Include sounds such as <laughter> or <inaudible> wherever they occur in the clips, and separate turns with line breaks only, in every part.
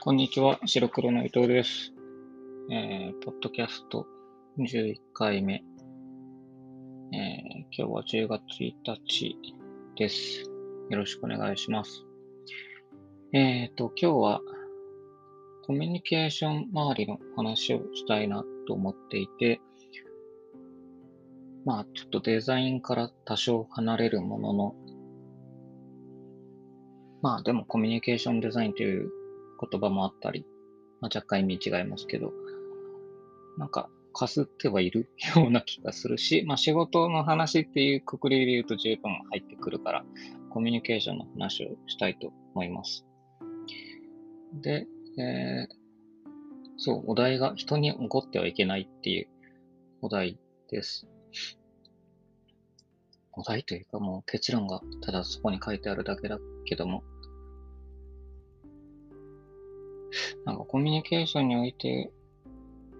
こんにちは、白黒の伊藤です。えー、ポッドキャスト11回目。えー、今日は10月1日です。よろしくお願いします。えーと、今日はコミュニケーション周りの話をしたいなと思っていて、まあ、ちょっとデザインから多少離れるものの、まあでもコミュニケーションデザインという言葉もあったり、まあ、若干意味違いますけど、なんか、かすってはいる <laughs> ような気がするし、まあ仕事の話っていうくくりで言うと十分入ってくるから、コミュニケーションの話をしたいと思います。で、えー、そう、お題が人に怒ってはいけないっていうお題です。お題というかもう結論がただそこに書いてあるだけだけども、なんかコミュニケーションにおいて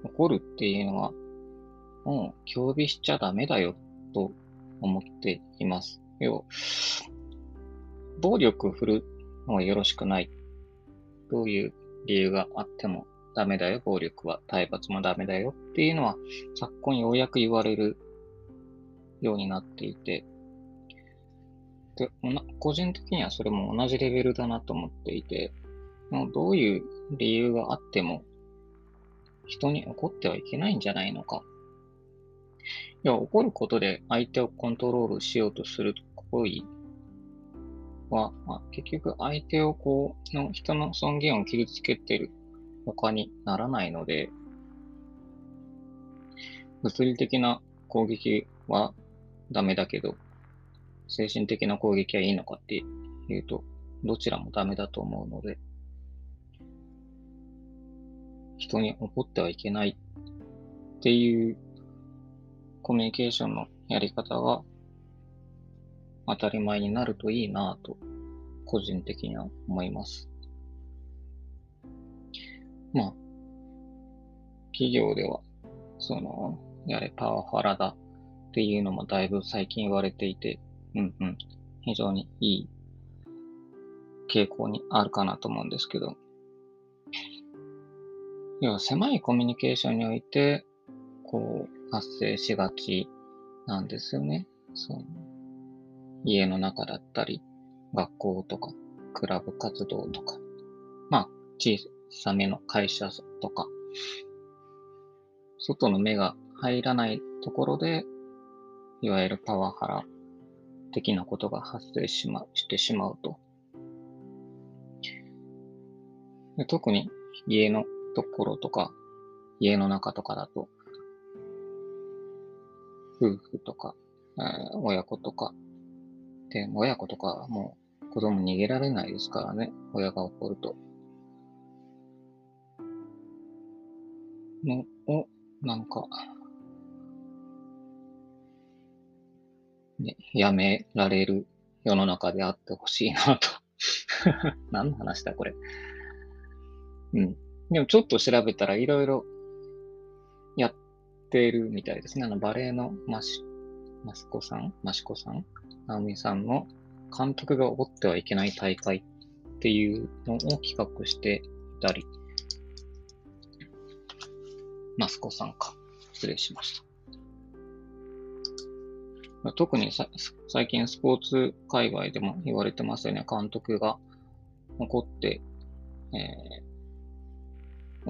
怒るっていうのは、もう強微しちゃダメだよと思っています。要暴力振るのはよろしくない。どういう理由があってもダメだよ、暴力は。体罰もダメだよっていうのは、昨今ようやく言われるようになっていて、で、個人的にはそれも同じレベルだなと思っていて、どういう理由があっても、人に怒ってはいけないんじゃないのか。いや、怒ることで相手をコントロールしようとする行為は、まあ、結局相手をこう、の人の尊厳を傷つけてる他にならないので、物理的な攻撃はダメだけど、精神的な攻撃はいいのかっていうと、どちらもダメだと思うので、人に怒ってはいけないっていうコミュニケーションのやり方が当たり前になるといいなと個人的には思います。まあ、企業では、その、やれパワハラだっていうのもだいぶ最近言われていて、うんうん、非常にいい傾向にあるかなと思うんですけど、要は狭いコミュニケーションにおいて、こう、発生しがちなんですよね。その家の中だったり、学校とか、クラブ活動とか、まあ、小さめの会社とか、外の目が入らないところで、いわゆるパワハラ的なことが発生し,、ま、してしまうと。で特に家のところとか、家の中とかだと、夫婦とか、えー、親子とか、で、親子とかはもう子供逃げられないですからね、親が怒ると。のを、なんか、ね、やめられる世の中であってほしいなと。<laughs> 何の話だ、これ。うん。でもちょっと調べたらいろいろやってるみたいですね。あの、バレエのマシ、マスコさん？マシコさん？ナオミさんの監督が怒ってはいけない大会っていうのを企画していたり、マスコさんか。失礼しました。特にさ最近スポーツ界隈でも言われてますよね。監督が怒って、えー、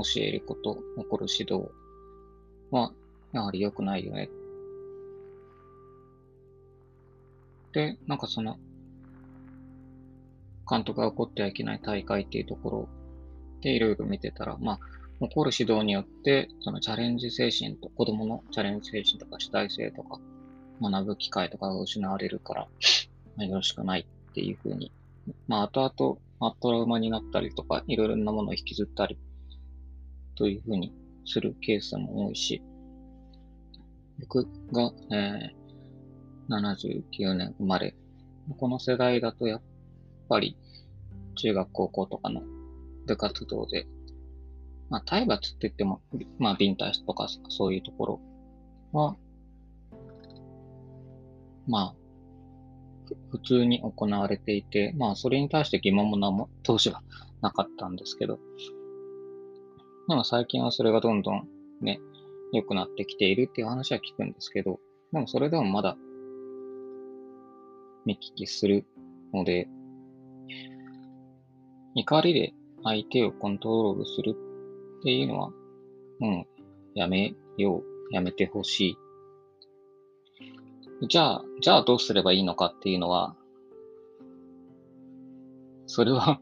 教えること、怒る指導は、やはり良くないよね。で、なんかその、監督が怒ってはいけない大会っていうところでいろいろ見てたら、まあ、怒る指導によって、そのチャレンジ精神と、子供のチャレンジ精神とか主体性とか、学ぶ機会とかが失われるから、まあ、よろしくないっていうふうに、まあ、後々、まあ、トラウマになったりとか、いろいろなものを引きずったり、というふうにするケースも多いし、僕が、えー、79年生まれ、この世代だとやっぱり、中学高校とかの部活動で、まあ、体罰って言っても、まあ、ビンタとかそういうところは、まあ、普通に行われていて、まあ、それに対して疑問も何も当時はなかったんですけど、でも最近はそれがどんどんね、良くなってきているっていう話は聞くんですけど、でもそれでもまだ見聞きするので、怒りで相手をコントロールするっていうのは、もうやめよう、やめてほしい。じゃあ、じゃあどうすればいいのかっていうのは、それは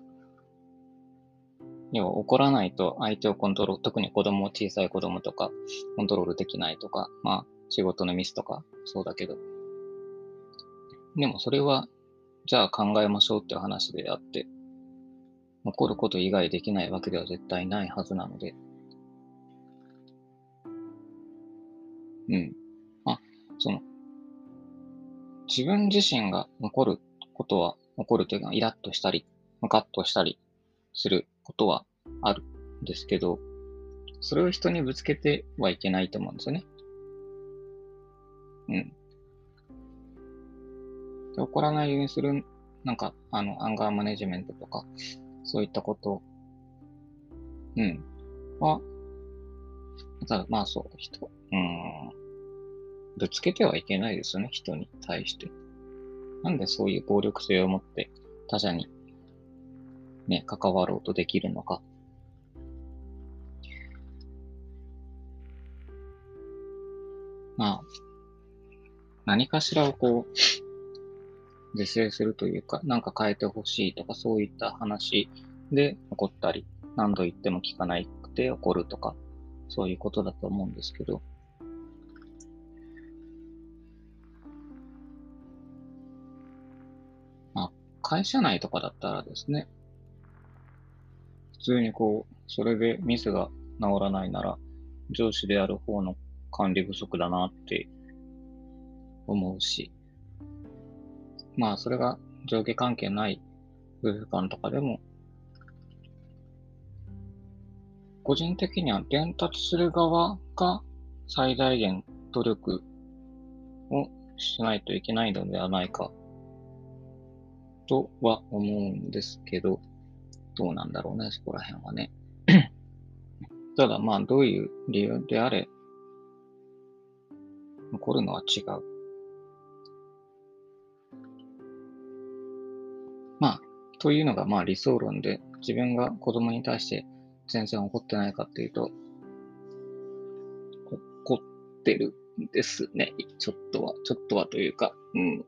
要は怒らないと相手をコントロール、特に子供、小さい子供とか、コントロールできないとか、まあ、仕事のミスとか、そうだけど。でもそれは、じゃあ考えましょうっていう話であって、怒ること以外できないわけでは絶対ないはずなので。うん。あ、その、自分自身が怒ることは、怒るというか、イラッとしたり、ムカッとしたりすることはあるんですけど、それを人にぶつけてはいけないと思うんですよね。うん。怒らないようにする、なんか、あの、アンガーマネジメントとか、そういったこと、うん、は、ただ、まあそう、人、うん、ぶつけてはいけないですよね、人に対して。なんでそういう暴力性を持って他者にね、関わろうとできるのか。まあ、何かしらをこう、是正するというか、なんか変えてほしいとか、そういった話で怒ったり、何度言っても聞かなくて怒るとか、そういうことだと思うんですけど、まあ、会社内とかだったらですね、通にこう、それでミスが治らないなら、上司である方の管理不足だなって思うし、まあそれが上下関係ない夫婦間とかでも、個人的には伝達する側が最大限努力をしないといけないのではないかとは思うんですけど、どうなんだろうね、そこら辺はね。<clears throat> ただまあ、どういう理由であれ、残るのは違う。まあ、というのがまあ理想論で、自分が子供に対して全然怒ってないかっていうと、怒ってるんですね。ちょっとは、ちょっとはというか、うん。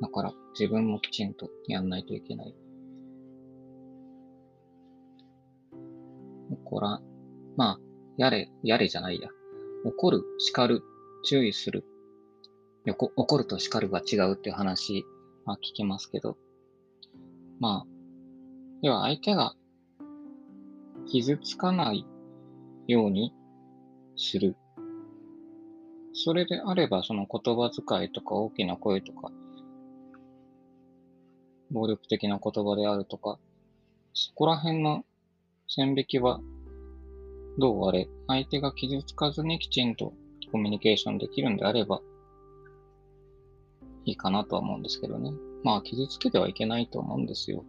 だから自分もきちんとやんないといけない。怒ら、まあ、やれ、やれじゃないや。怒る、叱る、注意する。よこ怒ると叱るが違うっていう話は聞きますけど。まあ、要は相手が傷つかないようにする。それであれば、その言葉遣いとか大きな声とか暴力的な言葉であるとか、そこら辺の線引きはどうあれ、相手が傷つかずにきちんとコミュニケーションできるんであれば、いいかなとは思うんですけどね。まあ、傷つけてはいけないと思うんですよ。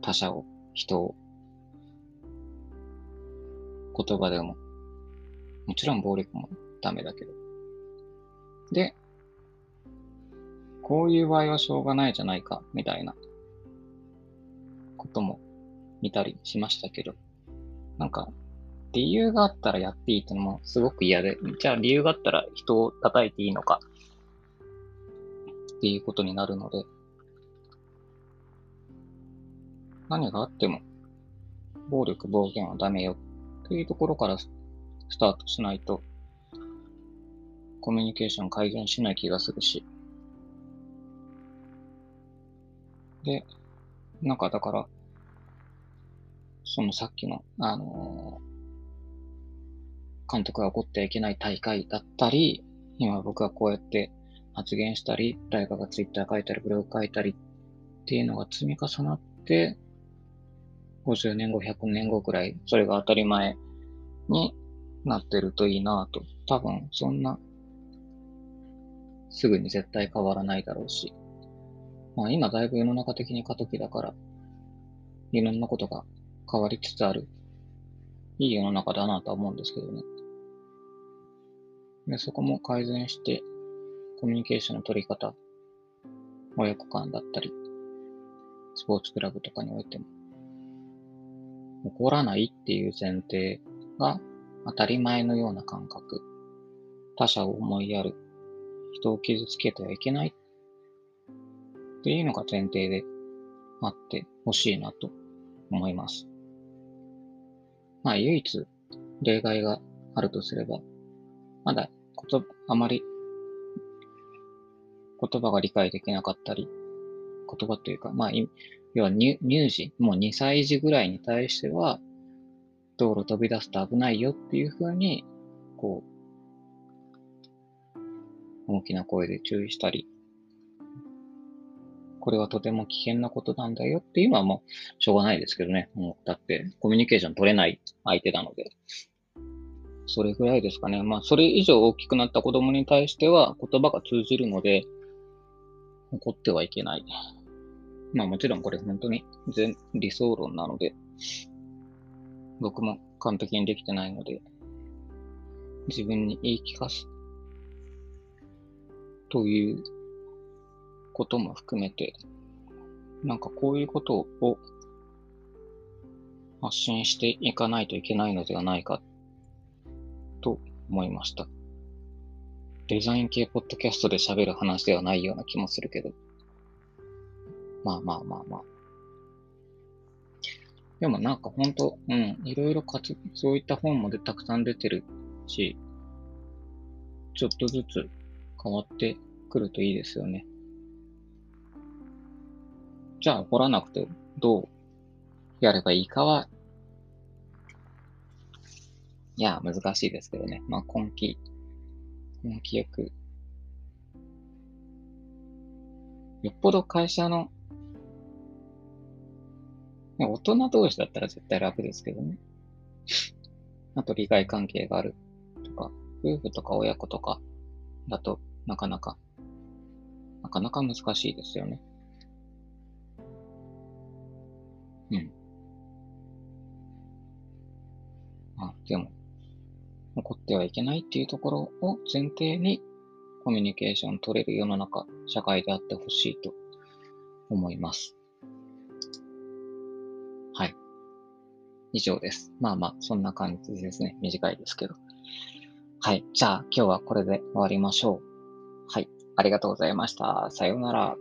他者を、人を。言葉でも。もちろん暴力もダメだけど。で、こういう場合はしょうがないじゃないか、みたいなことも見たりしましたけど、なんか、理由があったらやっていいってのもすごく嫌で、じゃあ理由があったら人を叩いていいのか、っていうことになるので、何があっても、暴力、暴言はダメよ、というところからスタートしないと、コミュニケーション改善しない気がするし、で、なんかだから、そのさっきの、あのー、監督が起こってはいけない大会だったり、今僕がこうやって発言したり、誰かがツイッター書いたり、ブログ書いたりっていうのが積み重なって、50年後、100年後くらい、それが当たり前になってるといいなと。多分、そんな、すぐに絶対変わらないだろうし。まあ今だいぶ世の中的に過渡期だから、いろんなことが変わりつつある、いい世の中だなとは思うんですけどね。で、そこも改善して、コミュニケーションの取り方、親子間だったり、スポーツクラブとかにおいても、怒らないっていう前提が当たり前のような感覚、他者を思いやる、人を傷つけてはいけないっていうのが前提であってほしいなと思います。まあ唯一例外があるとすれば、まだことあまり言葉が理解できなかったり、言葉というか、まあ、要は乳児、もう2歳児ぐらいに対しては、道路飛び出すと危ないよっていうふうに、こう、大きな声で注意したり、これはとても危険なことなんだよっていうのはもうしょうがないですけどね。もうだってコミュニケーション取れない相手なので。それぐらいですかね。まあ、それ以上大きくなった子供に対しては言葉が通じるので、怒ってはいけない。まあもちろんこれ本当に全理想論なので、僕も完璧にできてないので、自分に言い聞かすということも含めて、なんかこういうことを発信していかないといけないのではないかと思いました。デザイン系ポッドキャストで喋る話ではないような気もするけど。まあまあまあまあ。でもなんかほんと、うん、いろいろ活、そういった本もでたくさん出てるし、ちょっとずつ変わってくるといいですよね。じゃあ怒らなくてどうやればいいかは、いや、難しいですけどね。まあ根気根気よく。よっぽど会社の、大人同士だったら絶対楽ですけどね。あと利害関係があるとか、夫婦とか親子とかだとなかなか、なかなか難しいですよね。うん。あ、でも、起こってはいけないっていうところを前提にコミュニケーション取れる世の中、社会であってほしいと思います。はい。以上です。まあまあ、そんな感じですね。短いですけど。はい。じゃあ、今日はこれで終わりましょう。はい。ありがとうございました。さようなら。